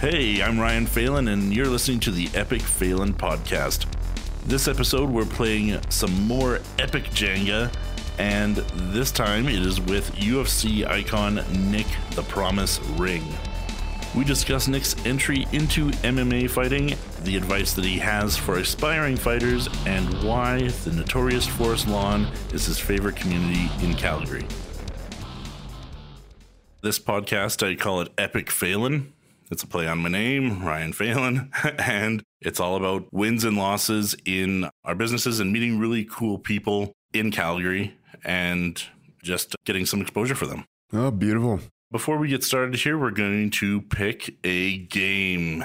Hey, I'm Ryan Phelan, and you're listening to the Epic Phelan podcast. This episode, we're playing some more epic Jenga, and this time it is with UFC icon Nick the Promise Ring. We discuss Nick's entry into MMA fighting, the advice that he has for aspiring fighters, and why the notorious Forest Lawn is his favorite community in Calgary. This podcast, I call it Epic Phelan. It's a play on my name, Ryan Phelan, and it's all about wins and losses in our businesses and meeting really cool people in Calgary and just getting some exposure for them. Oh, beautiful. Before we get started here, we're going to pick a game.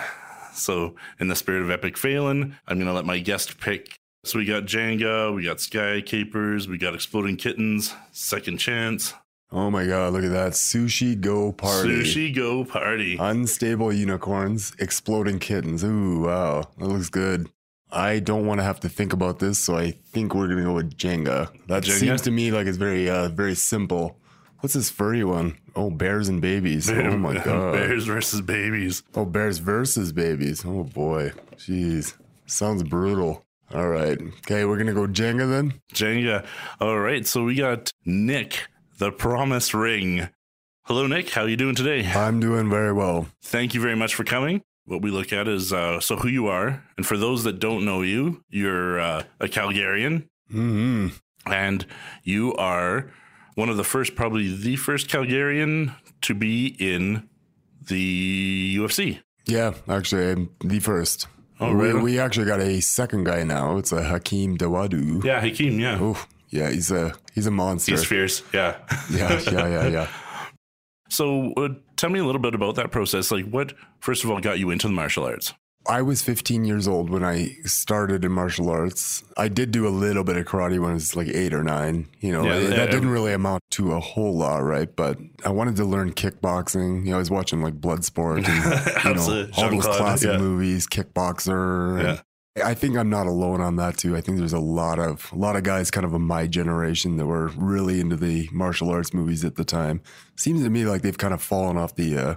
So, in the spirit of Epic Phelan, I'm going to let my guest pick. So, we got Jenga, we got Sky Capers, we got Exploding Kittens, Second Chance, Oh my god, look at that. Sushi Go Party. Sushi Go Party. Unstable unicorns, exploding kittens. Ooh, wow. That looks good. I don't want to have to think about this, so I think we're gonna go with Jenga. That Jenga? seems to me like it's very uh very simple. What's this furry one? Oh, bears and babies. Oh my god. Bears versus babies. Oh, bears versus babies. Oh boy. Jeez. Sounds brutal. All right. Okay, we're gonna go Jenga then. Jenga. All right, so we got Nick, the Promise Ring. Hello, Nick. How are you doing today? I'm doing very well. Thank you very much for coming. What we look at is uh, so who you are, and for those that don't know you, you're uh, a Calgarian, hmm and you are one of the first, probably the first Calgarian to be in the UFC. Yeah, actually, I'm the first. Oh, we, we actually got a second guy now. It's a Hakeem Dawodu. Yeah, Hakeem. Yeah, yeah, he's a he's a monster. he's fierce. Yeah. yeah, yeah, yeah, yeah. So, uh, tell me a little bit about that process. Like, what first of all got you into the martial arts? I was 15 years old when I started in martial arts. I did do a little bit of karate when I was like eight or nine. You know, Yeah, that yeah. didn't really amount to a whole lot, right? But I wanted to learn kickboxing. You know, I was watching like Bloodsport and you know all those classic yeah. movies, Kickboxer. and Yeah. I think I'm not alone on that too. I think there's a lot of a lot of guys kind of of my generation that were really into the martial arts movies at the time. Seems to me like they've kind of fallen off the uh,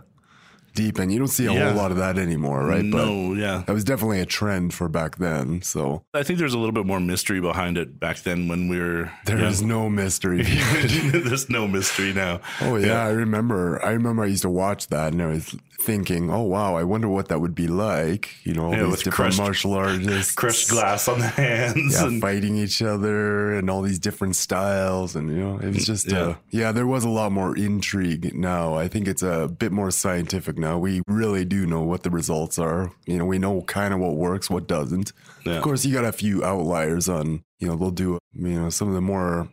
deep end. You don't see a Yeah. whole lot of that anymore, right? No, yeah. That was definitely a trend for back then. So I think there's a little bit more mystery behind it back then when we were. there young. is no mystery. there's no mystery now. Oh yeah, I remember. I remember I used to watch that, and I was thinking, "Oh wow, I wonder what that would be like." You know, all Yeah, these with different crushed- martial artists, Crushed glass on the hands. yeah, and, fighting each other and all these different styles, and you know, it was just, Yeah. yeah, uh, yeah, there was a lot more intrigue. Now I think it's a bit more scientific. Now we really do know what the results are. You know, we know kind of what works, what doesn't. Yeah. Of course, you got a few outliers on. You know, they'll do you know some of the more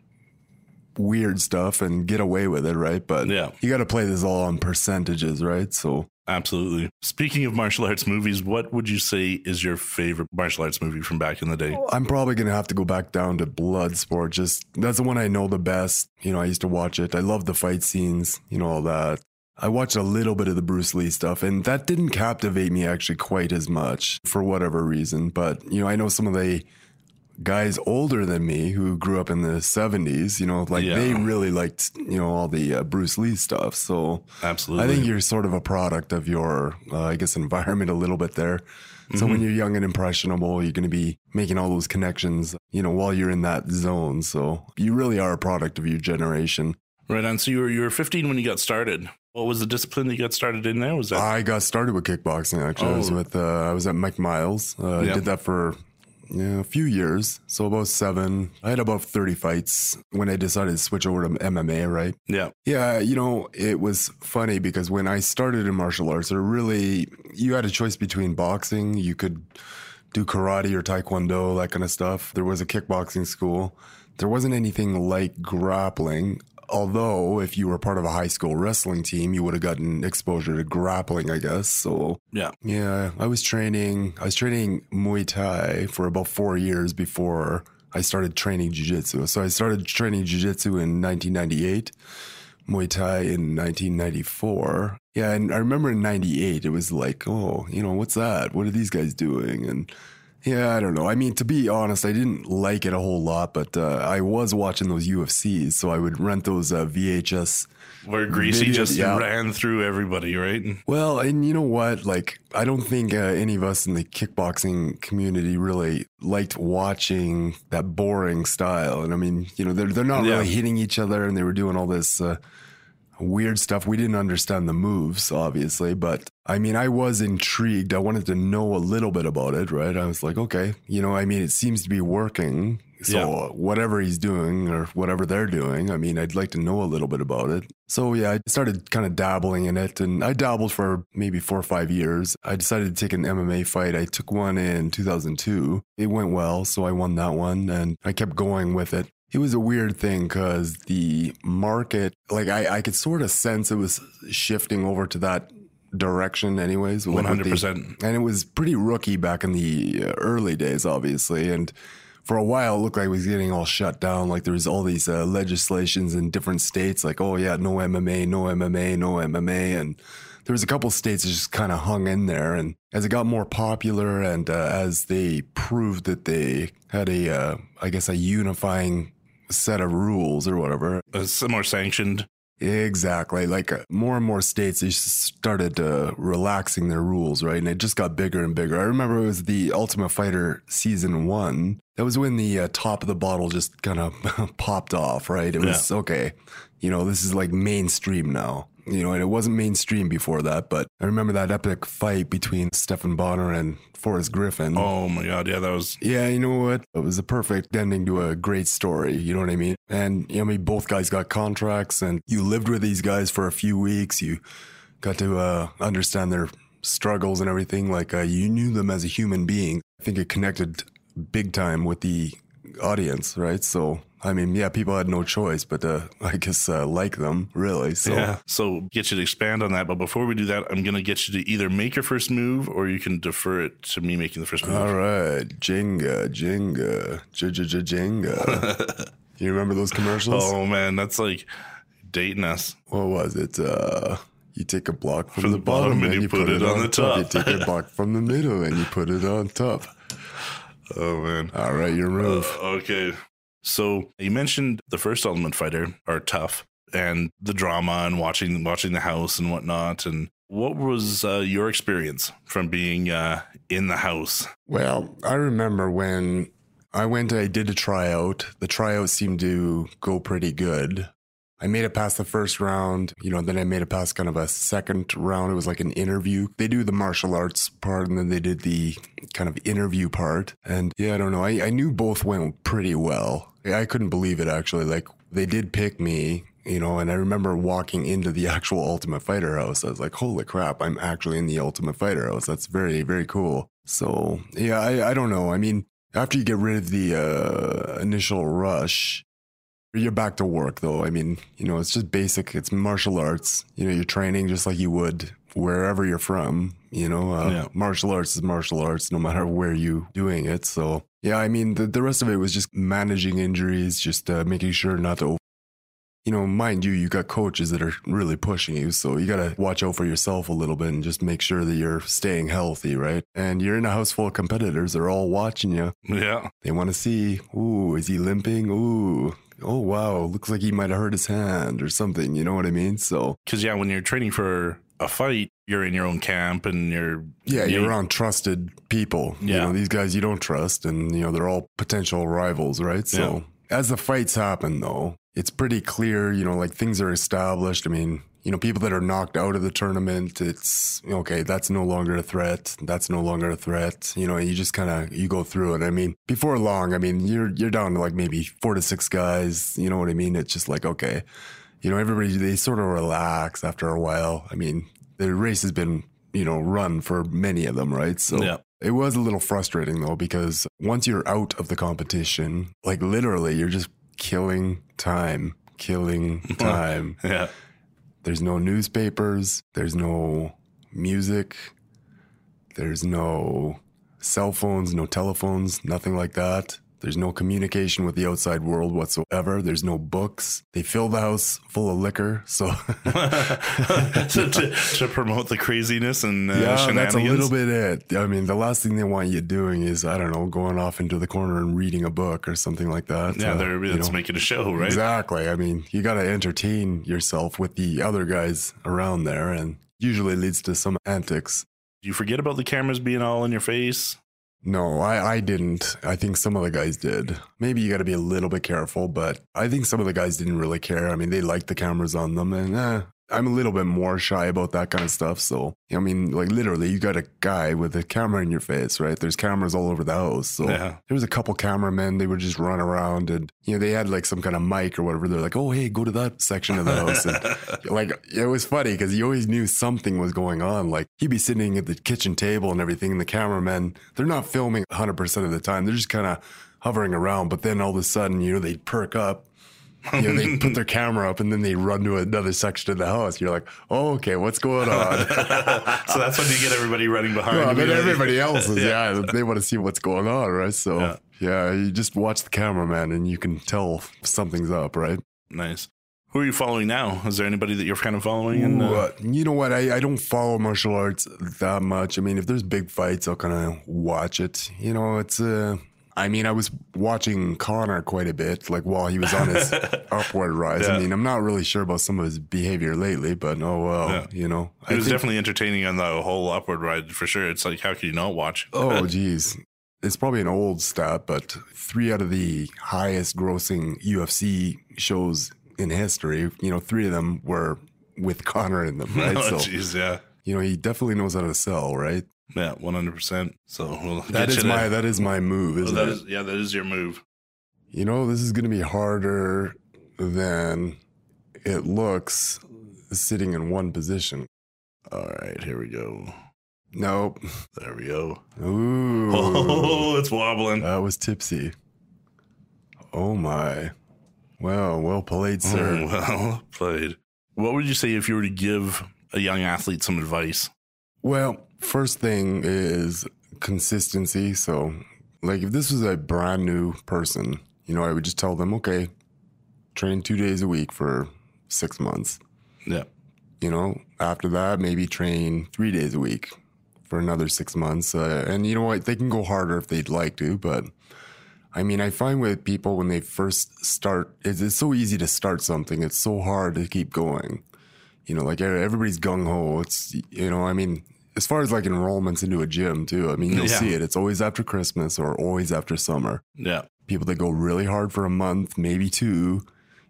weird stuff and get away with it, right? But Yeah. you got to play this all on percentages, right? So Absolutely. Speaking of martial arts movies, what would you say is your favorite martial arts movie from back in the day? I'm probably gonna have to go back down to Bloodsport. Just that's the one I know the best. You know, I used to watch it. I love the fight scenes. You know all that. I watched a little bit of the Bruce Lee stuff, and that didn't captivate me actually quite as much for whatever reason. But you know, I know some of the guys older than me who grew up in the 70s. You know, like Yeah. they really liked you know all the uh, Bruce Lee stuff. So Absolutely. I think you're sort of a product of your, uh, I guess, environment a little bit there. So when you're young and impressionable, you're going to be making all those connections, you know, while you're in that zone. So you really are a product of your generation. right on. So you were you were 15 when you got started. What was the discipline that you got started in there? Was that I got started with kickboxing actually. I was Oh. with, uh, I was at Mike Miles. Uh, Yeah. I did that for yeah, a few years. So about seven. I had about 30 fights when I decided to switch over to MMA, right? yeah. Yeah, you know, it was funny because when I started in martial arts, there really you had a choice between boxing, you could do karate or taekwondo, that kind of stuff. There was a kickboxing school. There wasn't anything like grappling. Although, if you were part of a high school wrestling team, you would have gotten exposure to grappling, I guess. So, Yeah. yeah, I was training. I was training Muay Thai for about four years before I started training Jiu Jitsu. So I started training Jiu Jitsu in 1998, Muay Thai in 1994. Yeah, and I remember in '98 it was like, oh, you know, what's that? What are these guys doing? And Yeah, I don't know. I mean, to be honest, I didn't like it a whole lot, but uh, I was watching those UFCs, so I would rent those uh, VHS. Where Gracie Video- just yeah. ran through everybody, right? Well, and you know what? Like, I don't think uh, any of us in the kickboxing community really liked watching that boring style. And I mean, you know, they're they're not Yeah. really hitting each other, and they were doing all this. Weird stuff. We didn't understand the moves, obviously, but I mean, I was intrigued. I wanted to know a little bit about it, right? I was like, okay, you know, I mean, it seems to be working. So Yeah. whatever he's doing or whatever they're doing, I mean, I'd like to know a little bit about it. So yeah, I started kind of dabbling in it and I dabbled for maybe four or five years. I decided to take an MMA fight. I took one in 2002. It went well. So I won that one and I kept going with it. It was a weird thing because the market, like I, I could sort of sense it was shifting over to that direction anyways. One hundred percent. and it was pretty rookie back in the uh, early days, obviously. And for a while, it looked like it was getting all shut down. Like there was all these uh, legislations in different states, like, oh, yeah, no MMA, no MMA, no MMA. And there was a couple states that just kind of hung in there. And as it got more popular and uh, as they proved that they had a, uh, I guess, a unifying set of rules or whatever, some more sanctioned. Exactly. Like uh, more and more states, they started uh, relaxing their rules, right? And it just got bigger and bigger. I remember it was the Ultimate Fighter season one. That was when the uh, top of the bottle just kind of popped off, right? It was okay. You know, this is like mainstream now. You know, and it wasn't mainstream before that, but I remember that epic fight between Stephan Bonnar and Forrest Griffin. Oh my god, yeah, that was Yeah, you know what? It was a perfect ending to a great story. You know what I mean? And you know, I mean, both guys got contracts, and you lived with these guys for a few weeks. You got to uh, understand their struggles and everything. Like uh, you knew them as a human being. I think it connected big time with the audience, right? So. I mean, yeah, people had no choice but to, I guess, uh, like them, really. So, yeah. So get you to expand on that, but before we do that, I'm gonna get you to either make your first move or you can defer it to me making the first move. all right, Jenga, Jenga, Jenga. you remember those commercials? Oh man, that's like dating us. what was it? Uh, you take a block from, the, bottom, and you put, it, on, the top. You take a block from the middle and you put it on top. Oh man. All right, your move. Okay. So you mentioned the first Ultimate Fighter are tough and the drama and watching watching the house and whatnot. And what was uh, your experience from being uh, in the house? well, I remember when I went, I did a tryout. The tryout seemed to go pretty good. I made it past the first round, you know, then I made it past kind of a second round. It was like an interview. They do the martial arts part and then they did the kind of interview part. And yeah, I don't know. I, I knew both went pretty well. I couldn't believe it actually. Like they did pick me, you know, and I remember walking into the actual Ultimate Fighter house. I was like, holy crap, I'm actually in the Ultimate Fighter house. That's very, very cool. So yeah, I, I don't know. I mean, after you get rid of the uh, initial rush, you're back to work though. I mean, you know, it's just basic. It's martial arts. You know, you're training just like you would wherever you're from. You know, uh, Yeah. martial arts is martial arts no matter where you doing it. So yeah, I mean, the, the rest of it was just managing injuries, just uh, making sure not to. Over- You know, mind you, you got coaches that are really pushing you, so you got to watch out for yourself a little bit and just make sure that you're staying healthy, right? And you're in a house full of competitors; they're all watching you. Yeah. They want to see, ooh, is he limping? Ooh, oh wow, looks like he might have hurt his hand or something. You know what I mean? So Because, yeah, when you're training for a fight, you're in your own camp and you're. yeah, you- you're around trusted people. You Yeah. know, these guys you don't trust, and you know they're all potential rivals, right? So as the fights happen, though, it's pretty clear. You know, like things are established. I mean. You know, people that are knocked out of the tournament, it's okay. That's no longer a threat. That's no longer a threat. You know, you just kind of you go through it. I mean, before long, I mean, you're you're down to like maybe four to six guys. You know what I mean? It's just like okay, you know, everybody they sort of relax after a while. I mean, the race has been you know run for many of them, right? So Yeah. it was a little frustrating though because once you're out of the competition, like literally, you're just killing time, killing time. Yeah. There's no newspapers. There's no music. There's no cell phones, no telephones, nothing like that. There's no communication with the outside world whatsoever. There's no books. They fill the house full of liquor. So, to, to, to promote the craziness and uh, yeah, that's a little bit it. I mean, the last thing they want you doing is, I don't know, going off into the corner and reading a book or something like that. Yeah, Uh, they're you know, making a show, right? Exactly. I mean, you got to entertain yourself with the other guys around there, and usually leads to some antics. Do you forget about the cameras being all in your face? No, I, I didn't. I think some of the guys did. Maybe you got to be a little bit careful, but I think some of the guys didn't really care. I mean, they liked the cameras on them, and eh, I'm a little bit more shy about that kind of stuff. So, I mean, like literally, you got a guy with a camera in your face, right? There's cameras all over the house. So Yeah. there was a couple cameramen. They would just run around, and you know, they had like some kind of mic or whatever. They're like, "Oh, hey, go to that section of the house." And like it was funny because you always knew something was going on. Like he'd be sitting at the kitchen table and everything, and the cameramen they're not filming 100 percent of the time. They're just kind of hovering around. But then all of a sudden, you know, they'd perk up. You know, they put their camera up and then they run to another section of the house. You're like, oh, okay, what's going on? so that's when you get everybody running behind. well, then everybody else is, yeah, they want to see what's going on, right? So, Yeah. yeah. you just watch the cameraman and you can tell something's up, right? Nice. Who are you following now? Is there anybody that you're kind of following? And, uh, uh, you know what? I, I don't follow martial arts that much. I mean, if there's big fights, I'll kind of watch it. You know, it's uh, I mean, I was watching Conor quite a bit, like while he was on his upward rise. Yeah. I mean, I'm not really sure about some of his behavior lately, but oh well, Yeah. you know. it I was think- definitely entertaining on the whole upward ride for sure. It's like, how can you not watch? Oh, geez. It's probably an old stat, but three out of the highest grossing UFC shows in history, you know, three of them were with Conor in them, oh, right? oh, so, jeez, yeah. you know, he definitely knows how to sell, right? Yeah, 100%. So we'll That is my that is my move, Oh, isn't that it? is, yeah, that is your move. You know, this is going to be harder than it looks sitting in one position. All right, here we go. Nope. There we go. Ooh. Oh, it's wobbling. That was tipsy. Oh my. Well, well played, sir. Mm, well played. What would you say if you were to give a young athlete some advice? Well, first thing is consistency. So, like, if this was a brand new person, you know, I would just tell them, okay, train two days a week for six months. Yeah. You know, after that, maybe train three days a week for another six months. Uh, and you know what? They can go harder if they'd like to, but I mean, I find with people when they first start, it's, it's so easy to start something. It's so hard to keep going. You know, like everybody's gung ho. It's, you know, I mean, as far as like enrollments into a gym too, I mean, you'll Yeah. see it. It's always after Christmas or always after summer. Yeah. People that go really hard for a month, maybe two,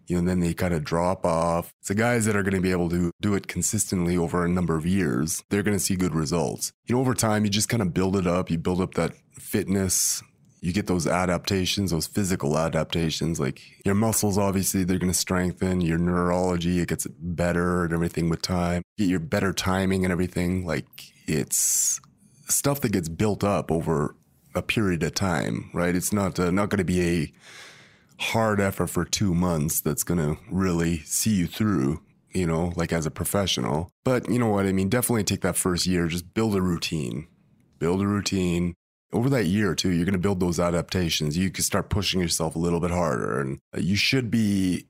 you know, and then they kind of drop off. It's the guys that are going to be able to do it consistently over a number of years. They're going to see good results. You know, over time, you just kind of build it up. You build up that fitness. You get those adaptations, those physical adaptations. Like your muscles, obviously, they're going to strengthen. Your neurology, it gets better and everything with time. Get your better timing and everything. Like it's stuff that gets built up over a period of time, right? It's not uh, not going to be a hard effort for two months that's going to really see you through, you know, like as a professional. But you know what? I mean, definitely take that first year, just build a routine, build a routine. Over that year or two, you're going to build those adaptations. You can start pushing yourself a little bit harder, and uh, you should be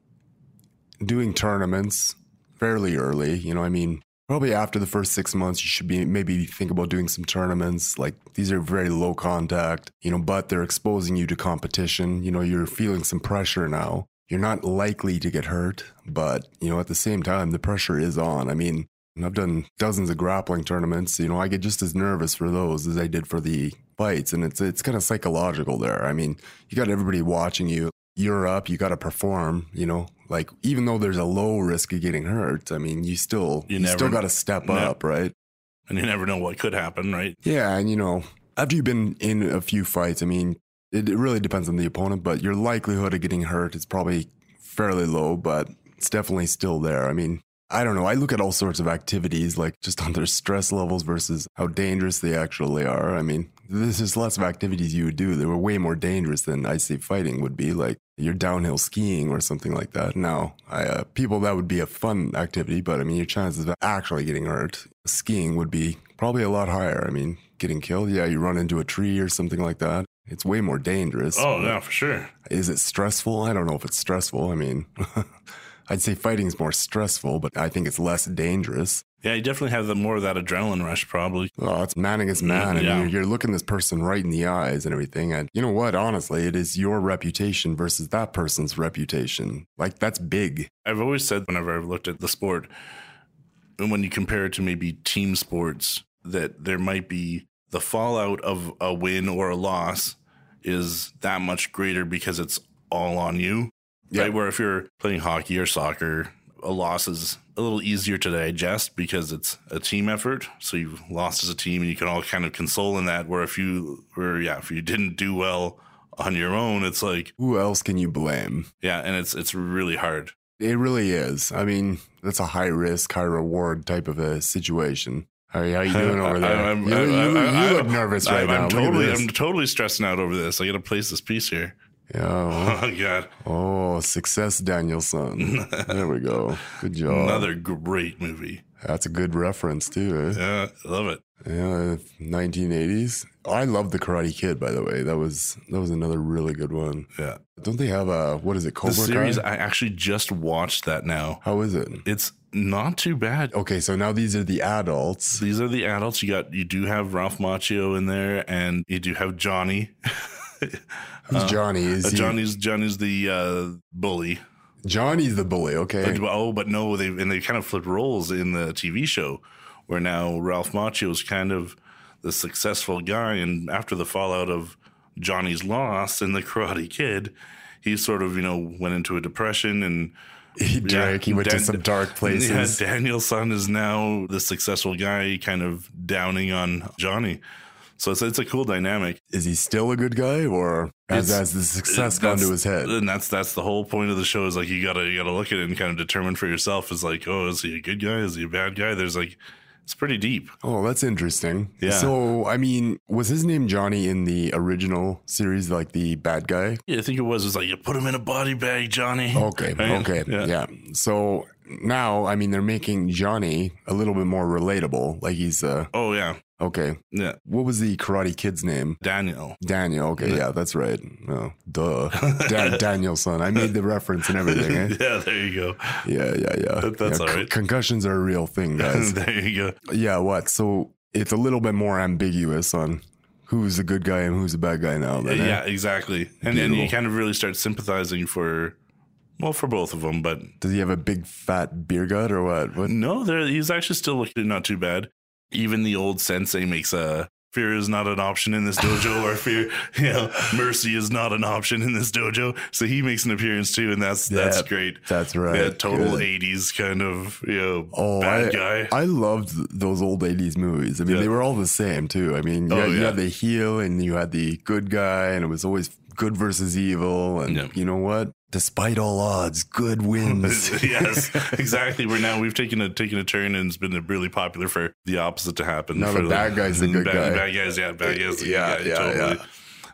doing tournaments fairly early. You know, I mean, probably after the first six months, you should be maybe think about doing some tournaments. Like these are very low contact, you know, but they're exposing you to competition. You know, you're feeling some pressure now. You're not likely to get hurt, but you know, at the same time, the pressure is on. I mean, I've done dozens of grappling tournaments. You know, I get just as nervous for those as I did for the fights, and it's it's kind of psychological there. I mean, you got everybody watching you. You're up. You got to perform. You know, like even though there's a low risk of getting hurt, I mean, you still You you, never- still got to step up, right? And you never know what could happen, right? Yeah, and you know, after you've been in a few fights, I mean, it, it really depends on the opponent, but your likelihood of getting hurt is probably fairly low, but it's definitely still there. I mean, I don't know. I look at all sorts of activities, like just on their stress levels versus how dangerous they actually are. I mean, there's just lots of activities you would do that were way more dangerous than I say fighting would be, like your downhill skiing or something like that. Now, I, uh, people that would be a fun activity, but I mean, your chances of actually getting hurt skiing would be probably a lot higher. I mean, getting killed, yeah, you run into a tree or something like that. It's way more dangerous. Oh, yeah, for sure. Is it stressful? I don't know if it's stressful. I mean, I'd say fighting is more stressful, but I think it's less dangerous. Yeah, you definitely have the more of that adrenaline rush, probably. Oh, it's man against man. and yeah. you're, you're looking this person right in the eyes and everything. And you know what? Honestly, it is your reputation versus that person's reputation. Like, that's big. I've always said whenever I've looked at the sport, and when you compare it to maybe team sports, that there might be the fallout of a win or a loss is that much greater because it's all on you. Yeah. Right. Where if you're playing hockey or soccer, a loss is a little easier to digest because it's a team effort. So you've lost as a team and you can all kind of console in that. Where if you where yeah, if you didn't do well on your own, it's like Who else can you blame? yeah, and it's it's really hard. It really is. I mean, that's a high risk, high reward type of a situation. How, how you doing over there? I- I'm- you, I- you- you look nervous right now. I'm totally. I'm totally stressing out over this. I got to place this piece here. Yeah. Oh God, Oh, success, Daniel-san. there we go. Good job. another great movie. That's a good reference too. Eh? Yeah, I love it. Yeah, 1980s. I love the Karate Kid. By the way, that was that was another really good one. Yeah, Don't they have a what is it? the series. Kai? I actually just watched that now. How is it? It's not too bad. Okay, so now these are the adults. These are the adults. You got you do have Ralph Macchio in there, and you do have Johnny. Who's Johnny? Is Uh, he, Johnny's Johnny's the uh, bully. Johnny's the bully. Okay. Oh, but no, they and they kind of flipped roles in the TV show, where now Ralph Macchio is kind of the successful guy, and after the fallout of Johnny's loss in the Karate Kid, he sort of you know went into a depression and. He drank. he went to Dan- some dark places. Yeah, Daniel-san is now the successful guy, kind of downing on Johnny. So it's, it's a cool dynamic. Is he still a good guy, or has, has the success gone to his head? and that's that's the whole point of the show. Is like you gotta you gotta look at it and kind of determine for yourself. Is like, oh, is he a good guy? Is he a bad guy? There's like, it's pretty deep. Oh, that's interesting. Yeah. So, I mean, was his name Johnny in the original series, like the bad guy? Yeah, I think it was. It's like you put him in a body bag, Johnny. Okay. Right? Okay. Yeah. Yeah. So now, I mean, they're making Johnny a little bit more relatable. Like he's, uh, Oh yeah, okay. yeah. What was the Karate Kid's name? Daniel. Daniel. Okay. Yeah, that's right. Oh, duh. Da- Daniel-san. I made the reference and everything. Eh? yeah, there you go. Yeah. Yeah. Yeah. That- that's yeah, all con- Concussions are a real thing, guys. there you go. yeah. What? So it's a little bit more ambiguous on who's the good guy and who's the bad guy now. Then, eh? Yeah, exactly. And then you kind of really start sympathizing for, well, for both of them. But Does he have a big fat beer gut or what? What? no, he's actually still looking not too bad. Even the old sensei makes a fear is not an option in this dojo, or fear, you know, mercy is not an option in this dojo. So he makes an appearance too, and that's that's great. That's right. Yeah, total. '80s kind of you know Oh, bad I, guy. I loved those old 80s movies. I mean, Yeah. they were all the same, too. I mean, you, Oh, had, you yeah. had the heel and you had the good guy, and it was always good versus evil. And you know what? Despite all odds, good wins. yes, exactly. We're now we've taken a taken a turn, and it's been really popular for the opposite to happen. For the bad guy's the good bad, guy. Bad guys, yeah, bad guys, Yeah, guy. yeah, totally, yeah.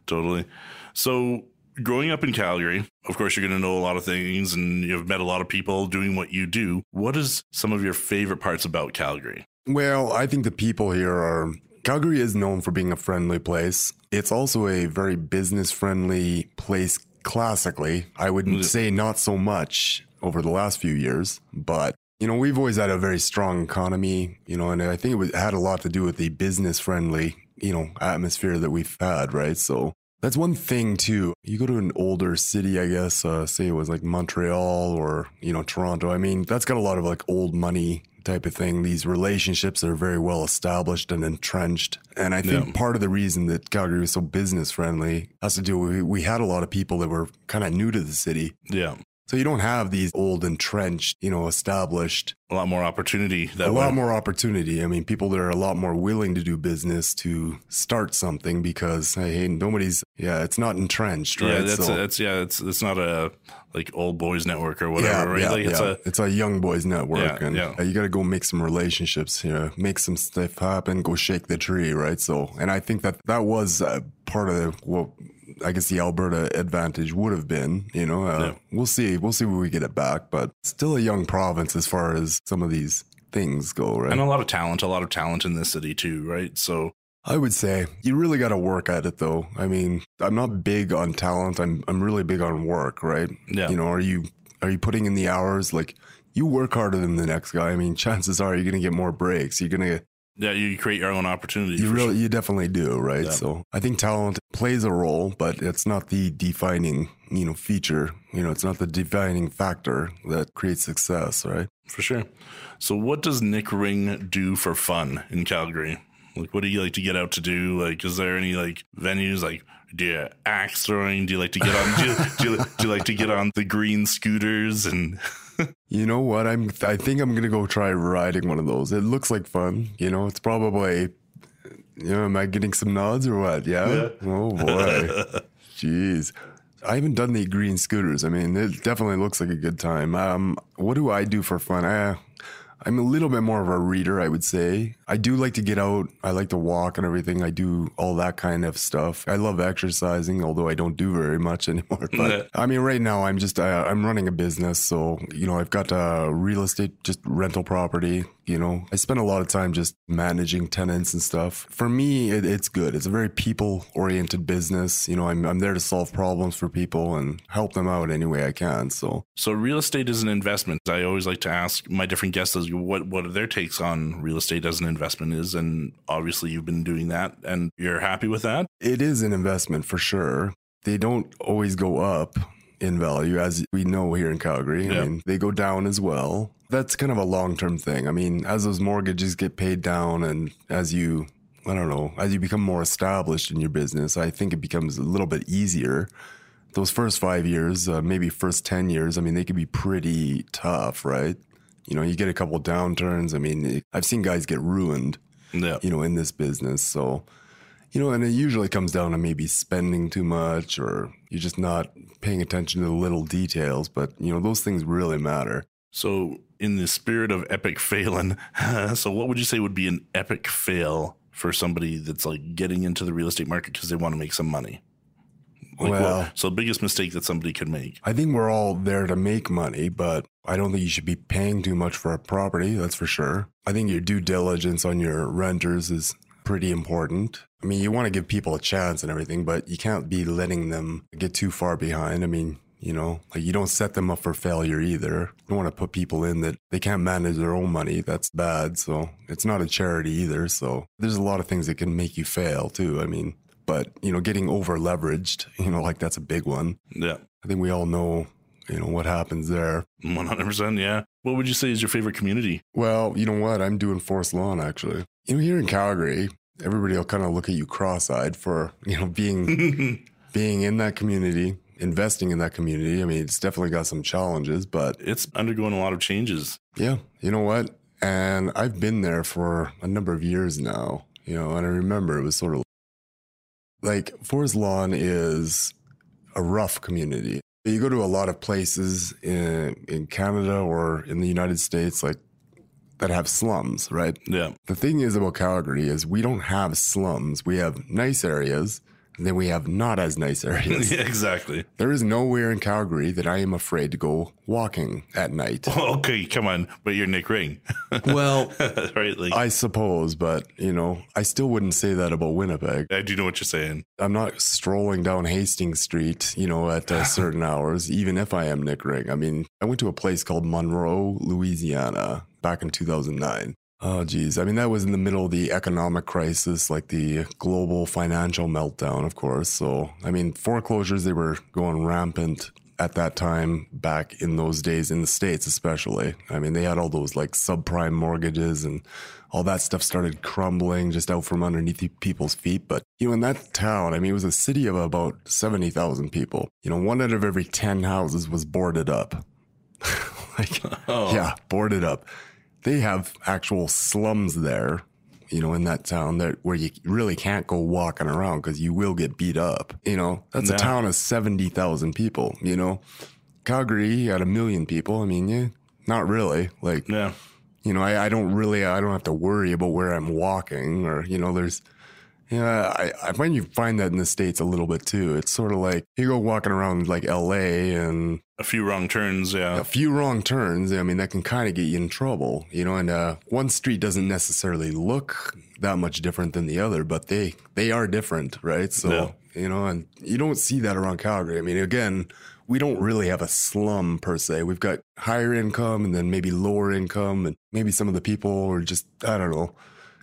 totally. So, growing up in Calgary, of course, you're going to know a lot of things, and you've met a lot of people doing what you do. What is some of your favorite parts about Calgary? Well, I think the people here are. Calgary is known for being a friendly place. It's also a very business friendly place classically. I would Mm. say not so much over the last few years, but you know, we've always had a very strong economy, you know, and I think it was, had a lot to do with the business friendly, you know, atmosphere that we've had, right? So that's one thing too. You go to an older city, I guess, uh, say it was like Montreal or, you know, Toronto. I mean, that's got a lot of like old money type of thing. These relationships are very well established and entrenched. And I think Yeah. part of the reason that Calgary was so business friendly has to do with we had a lot of people that were kind of new to the city. Yeah, So you don't have these old entrenched, you know, established a lot more opportunity. That a lot more opportunity. I mean, people that are a lot more willing to do business to start something because hey, nobody's yeah, it's not entrenched, right? Yeah, that's So- that's yeah, it's it's not a like old boys network or whatever, yeah, right? yeah, like it's yeah. a it's a young boys network, Yeah, and yeah. uh, you got to go make some relationships here, make some stuff happen, go shake the tree, right? So, and I think that that was uh, part of the, what I guess the Alberta advantage would have been. You know, uh, Yeah. we'll see, we'll see when we get it back, but still a young province as far as some of these things go, right? and a lot of talent, a lot of talent in this city too, right? So I would say you really got to work at it though. I mean, I'm not big on talent. I'm I'm really big on work, right? Yeah. You know, are you are you putting in the hours like you work harder than the next guy? I mean, chances are you're going to get more breaks. You're going to Yeah, you create your own opportunities. you really sure. you definitely do, right? Yeah. So, I think talent plays a role, but it's not the defining, you know, feature. You know, it's not the defining factor that creates success, right? For sure. So, what does Nick Ring do for fun in Calgary? Like, what do you like to get out to do? Like, is there any like venues? Like, do you axe throwing? Do you like to get on? do, you, do, you, do you like to get on the green scooters? And You know what? I'm. I think I'm gonna go try riding one of those. It looks like fun. You know, it's probably. You know, am I getting some nods or what? Yeah. Yeah. Oh boy. Jeez. I haven't done the green scooters. I mean, it definitely looks like a good time. Um, what do I do for fun? I, I'm a little bit more of a reader, I would say. I do like to get out. I like to walk and everything. I do all that kind of stuff. I love exercising, although I don't do very much anymore. But I mean, right now I'm just uh, I'm running a business, so you know I've got uh, real estate, just rental property. You know, I spend a lot of time just managing tenants and stuff. For me, it, it's good. It's a very people oriented business. You know, I'm I'm there to solve problems for people and help them out any way I can. So so, real estate is an investment. I always like to ask my different guests as what are their takes on real estate as an investment is, and obviously you've been doing that, and you're happy with that. it is an investment for sure. They don't always go up in value, as we know here in Calgary. Yeah. I mean, they go down as well. That's kind of a long term thing. I mean, as those mortgages get paid down and as you, I don't know, as you become more established in your business, I think it becomes a little bit easier. Those first five years, uh, maybe first 10 years, I mean, they could be pretty tough, right? You know, you get a couple downturns. I mean, I've seen guys get ruined Yeah, you know, in this business. So, you know, and it usually comes down to maybe spending too much or you're just not paying attention to the little details. But, you know, those things really matter. So, in the spirit of epic failing, so what would you say would be an epic fail for somebody that's like getting into the real estate market because they want to make some money? Like what- Well- so the biggest mistake that somebody could make. I think we're all there to make money, but I don't think you should be paying too much for a property. That's for sure. I think your due diligence on your renters is pretty important. I mean, you want to give people a chance and everything, but you can't be letting them get too far behind. I mean, you know, like you don't set them up for failure either. You don't want to put people in that they can't manage their own money. That's bad. So it's not a charity either. So there's a lot of things that can make you fail too. I mean, but you know, getting over leveraged, you know, like that's a big one. Yeah, I think we all know, you know, what happens there. one hundred percent. Yeah. What would you say is your favorite community? Well, you know what? I'm doing Forest lawn actually. You know, here in Calgary, everybody will kind of look at you cross-eyed for, you know, being being in that community, investing in that community. I mean, it's definitely got some challenges, but it's undergoing a lot of changes. yeah, you know what? And I've been there for a number of years now, you know, and I remember it was sort of like Forest Lawn is a rough community. You go to a lot of places in in Canada or in the United States, like that have slums, right? Yeah. The thing is about Calgary is we don't have slums. We have nice areas, then we have not as nice areas. yeah, exactly. there is nowhere in Calgary that I am afraid to go walking at night. Okay, come on, but you're Nick Ring, Well, right? Like I, I suppose, but you know, I still wouldn't say that about Winnipeg. I do know what you're saying. I'm not strolling down Hastings Street, you know, at uh, certain hours, even if I am Nick Ring. I mean, I went to a place called Monroe, Louisiana, back in 2009. Oh, geez. I mean, that was in the middle of the economic crisis, like the global financial meltdown, of course. So, I mean, foreclosures, they were going rampant at that time back in those days in the States, especially. I mean, they had all those like subprime mortgages and all that stuff started crumbling just out from underneath people's feet. But, you know, in that town, I mean, it was a city of about 70,000 people. You know, one out of every 10 houses was boarded up. like, Oh, yeah, boarded up. They have actual slums there, you know, in that town that where you really can't go walking around because you will get beat up. You know, that's Yeah. a town of seventy thousand people. You know, Calgary had a million people. I mean, yeah, not really. Like, yeah. you know, I, I don't really, I don't have to worry about where I'm walking or, you know, there's, Yeah, I, I find you find that in the States a little bit too. It's sort of like you go walking around like LA and A few wrong turns, yeah. a few wrong turns. I mean, that can kind of get you in trouble, you know. And uh, one street doesn't necessarily look that much different than the other, but they they are different, right? So Yeah. you know, and you don't see that around Calgary. I mean, again, we don't really have a slum per se. We've got higher income and then maybe lower income, and maybe some of the people are just I don't know.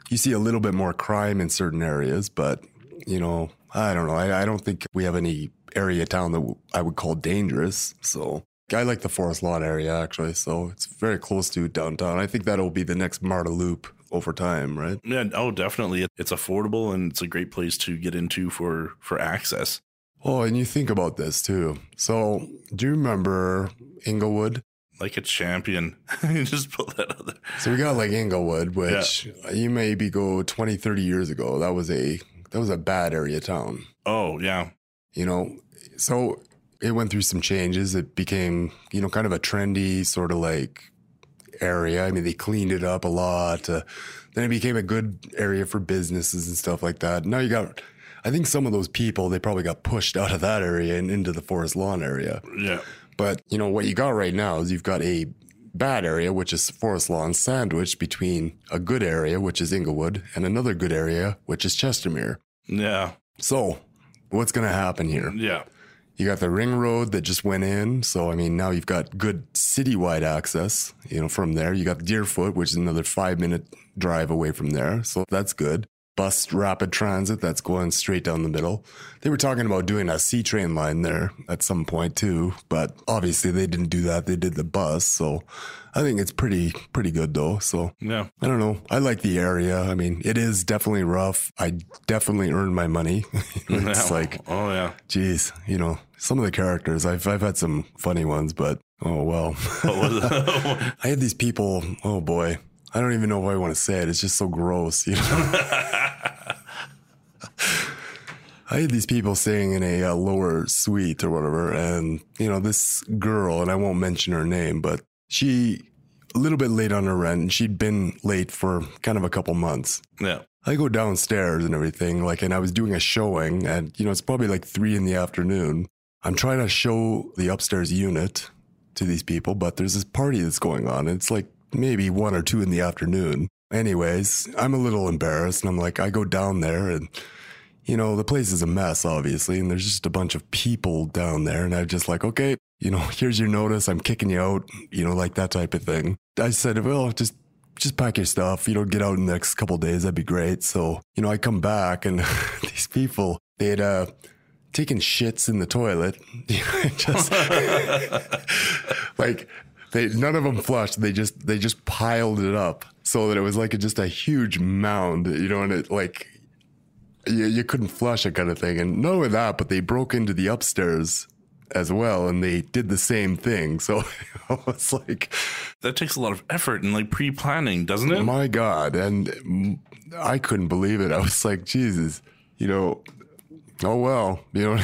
You see a little bit more crime in certain areas, but you know, I don't know. I, I don't think we have any area town that I would call dangerous. So I like the Forest Lawn area actually. So it's very close to downtown. I think that'll be the next Marda Loop over time, right? Yeah, oh, definitely. It's affordable and it's a great place to get into for for access. Oh, and you think about this too. So do you remember Inglewood? Like a champion. you just put that out there. So we got like Inglewood, which you maybe go 20, 30 years ago. That was a that was a bad area town. Oh, yeah. you know so it went through some changes it became you know kind of a trendy sort of like area i mean they cleaned it up a lot uh, then it became a good area for businesses and stuff like that now you got i think some of those people they probably got pushed out of that area and into the forest lawn area Yeah. But you know what you got right now is you've got a bad area which is forest lawn sandwiched between a good area which is inglewood and another good area which is chestermere Yeah. so what's going to happen here Yeah. you got the ring road that just went in. So, I mean, now you've got good citywide access, you know, from there. You got Deerfoot, which is another five minute drive away from there. So that's good. Bus rapid transit that's going straight down the middle. They were talking about doing a C train line there at some point too, but obviously they didn't do that. They did the bus. So I think it's pretty, pretty good though. So Yeah. I don't know. I like the area. I mean, it is definitely rough. I definitely earned my money. it's like, oh, yeah. Geez, you know, some of the characters, I've, I've had some funny ones, but oh well. What was it? I had these people, oh boy, I don't even know if I want to say it. It's just so gross, you know. I had these people staying in a uh, lower suite or whatever, and you know, this girl, and I won't mention her name, but she a little bit late on her rent, and she'd been late for kind of a couple months. yeah. I go downstairs and everything, like, and I was doing a showing, and you know, it's probably like three in the afternoon. I'm trying to show the upstairs unit to these people, but there's this party that's going on. And it's like maybe one or two in the afternoon. Anyways, I'm a little embarrassed, and I'm like, I go down there, and you know, the place is a mess, obviously, and there's just a bunch of people down there, and I'm just like, okay, you know, here's your notice. I'm kicking you out, you know, like that type of thing. I said, well, just just pack your stuff, you know, get out in the next couple days. That'd be great. So, you know, I come back and these people, they had uh, taken shits in the toilet. just like they, none of them flushed. They just, they just piled it up so that it was like a, just a huge mound, you know, and it like, you, you couldn't flush it kind of thing. And not only that, but they broke into the upstairs as well and they did the same thing. So I was like, That takes a lot of effort and like pre planning, doesn't it? my God. And I couldn't believe it. I was like, Jesus, you know, oh well, you know,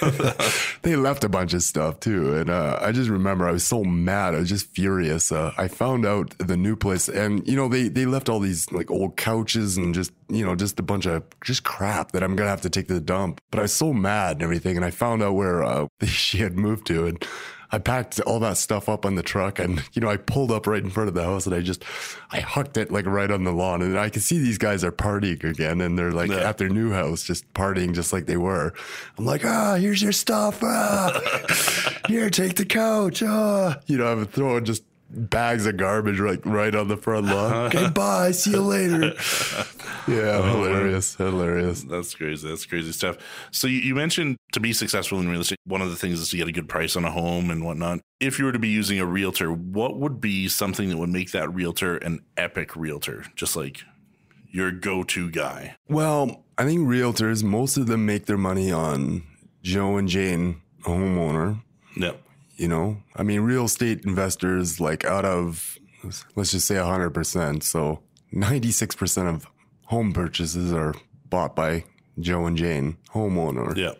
they left a bunch of stuff too. And uh, I just remember I was so mad. I was just furious. Uh, I found out the new place and, you know, they, they left all these like old couches and just, you know, just a bunch of just crap that I'm to have to take to the dump. But I was so mad and everything. And I found out where uh, she had moved to. And I packed all that stuff up on the truck and, you know, I pulled up right in front of the house and I just, I hucked it like right on the lawn. And I can see these guys are partying again and they're like Yeah. at their new house, just partying just like they were. I'm like, ah, here's your stuff. Ah, here, take the couch. Ah, you know, I'm throwing just bags of garbage like right on the front lawn. okay, bye. See you later. Yeah, oh, hilarious. Hilarious. That's crazy. That's crazy stuff. So you, you mentioned to be successful in real estate, one of the things is to get a good price on a home and whatnot. If you were to be using a realtor, what would be something that would make that realtor an epic realtor? Just like your go-to guy. Well, I think realtors, most of them make their money on Joe and Jane, a homeowner. Yeah. You know, I mean, real estate investors, like out of, let's just say 100%. So 96% of home purchases are bought by Joe and Jane, homeowner. Yeah.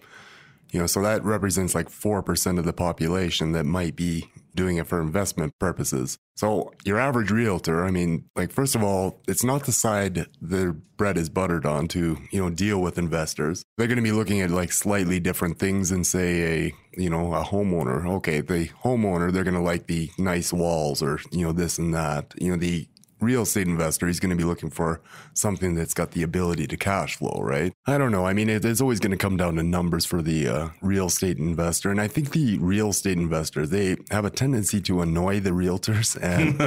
You know, so that represents like 4% of the population that might be doing it for investment purposes. So your average realtor, I mean, like first of all, it's not the side their bread is buttered on to, you know, deal with investors. They're going to be looking at like slightly different things than say a, you know, a homeowner. Okay, the homeowner, they're going to like the nice walls or, you know, this and that. You know, the real estate investor, he's going to be looking for something that's got the ability to cash flow, right? I don't know. I mean, it, it's always going to come down to numbers for the uh, real estate investor. And I think the real estate investor, they have a tendency to annoy the realtors. And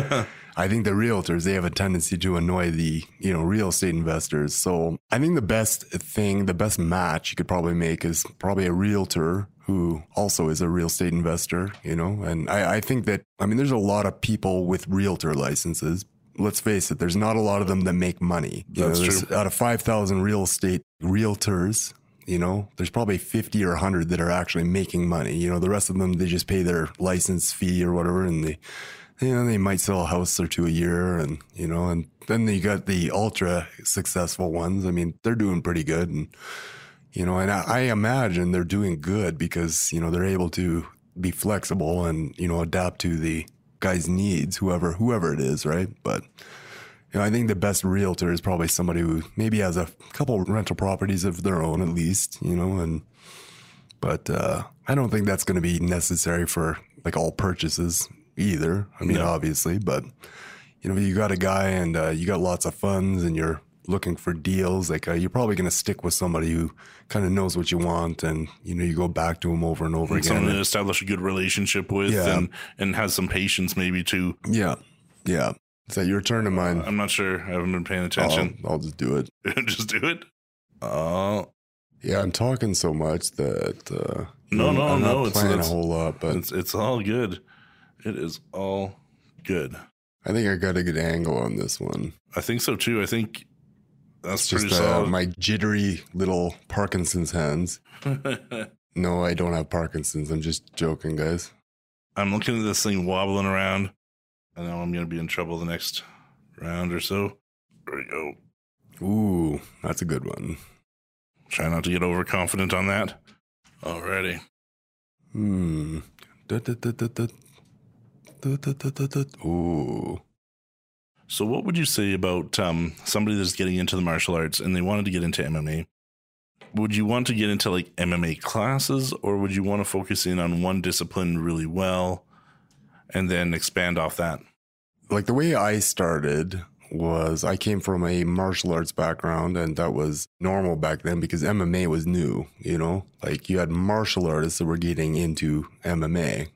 I think the realtors, they have a tendency to annoy the, you know, real estate investors. So I think the best thing, the best match you could probably make is probably a realtor who also is a real estate investor, you know, and I, I think that, I mean, there's a lot of people with realtor licenses, let's face it, there's not a lot of them that make money. You That's know, true. Out of 5,000 real estate realtors, you know, there's probably 50 or 100 that are actually making money. You know, the rest of them, they just pay their license fee or whatever and they, you know, they might sell a house or two a year and, you know, and then you got the ultra successful ones. I mean, they're doing pretty good. And, you know, and I, I imagine they're doing good because, you know, they're able to be flexible and, you know, adapt to the guy's needs, whoever, whoever it is, right? But, you know, I think the best realtor is probably somebody who maybe has a couple rental properties of their own at least, you know, and, but, uh, I don't think that's going to be necessary for like all purchases either. I mean, No. obviously, but, you know, you got a guy and, uh, you got lots of funds and you're, looking for deals, like uh, you're probably going to stick with somebody who kind of knows what you want, and you know you go back to them over and over Someone again. to establish a good relationship with Yeah. and, and has some patience maybe too. Yeah, yeah. Is that your turn to mine? I'm not sure. I haven't been paying attention. I'll, I'll just do it. Just do it. Oh, Yeah, I'm talking so much that uh, No, no, I'm no, not it's- a whole lot, but it's it's all good. It is all good. I think I got a good angle on this one. I think so too. I think that's just uh, my jittery little Parkinson's hands. No, I don't have Parkinson's. I'm just joking, guys. I'm looking at this thing wobbling around. I know I'm going to be in trouble the next round or so. There we go. Ooh, that's a good one. Try not to get overconfident on that. Alrighty. Hmm. Ooh. So, what would you say about um, somebody that's getting into the martial arts and they wanted to get into MMA? Would you want to get into like MMA classes, or would you want to focus in on one discipline really well and then expand off that? Like the way I started was I came from a martial arts background and that was normal back then because MMA was new, you know? Like you had martial artists that were getting into MMA.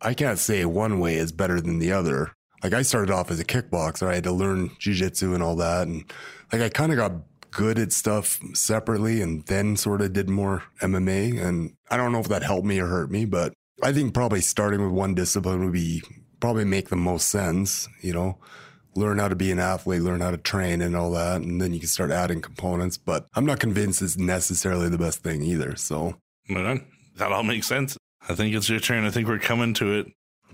I can't say one way is better than the other. Like I started off as a kickboxer. I had to learn jujitsu and all that. And like I kind of got good at stuff separately and then sort of did more MMA. And I don't know if that helped me or hurt me, but I think probably starting with one discipline would be probably make the most sense, you know, learn how to be an athlete, learn how to train and all that. And then you can start adding components. But I'm not convinced it's necessarily the best thing either. So. That all makes sense. I think it's your turn. I think we're coming to it.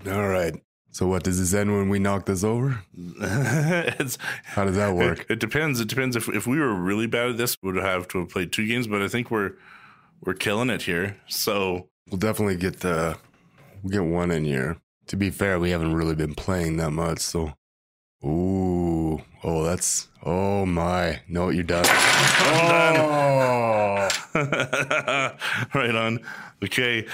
all right. So, what does this end when we knock this over? How does that work? It, it depends. It depends. If if we were really bad at this, we would have to have played two games. But I think we're we're killing it here. So We'll definitely get the we'll get one in here. To be fair, we haven't really been playing that much, so Ooh. Oh, that's oh my. No, you're done. Oh. right on. Okay.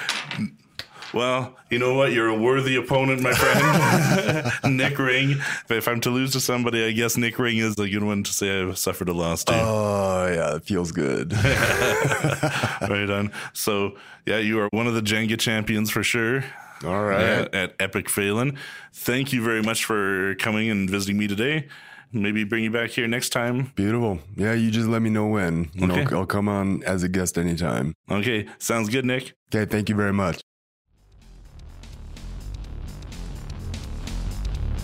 Well, you know what? You're a worthy opponent, my friend. Nick Ring. If I'm to lose to somebody, I guess Nick Ring is a good one to say I've suffered a loss to. Oh yeah, it feels good. right on. So, yeah, you are one of the Jenga champions for sure. All right. at, at Epic Phelan. Thank you very much for coming and visiting me today. Maybe bring you back here next time. Beautiful. Yeah, you just let me know when. You Okay. know, I'll come on as a guest anytime. Okay, sounds good, Nick. Okay, thank you very much.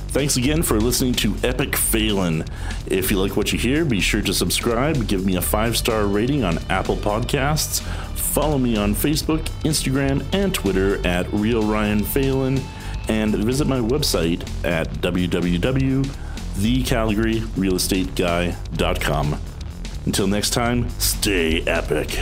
Thanks again for listening to Epic Phelan. If you like what you hear, be sure to subscribe, give me a five star rating on Apple Podcasts, follow me on Facebook, Instagram, and Twitter at Real Ryan Phelan, and visit my website at www.thecalgaryrealestateguy.com. Until next time, stay epic.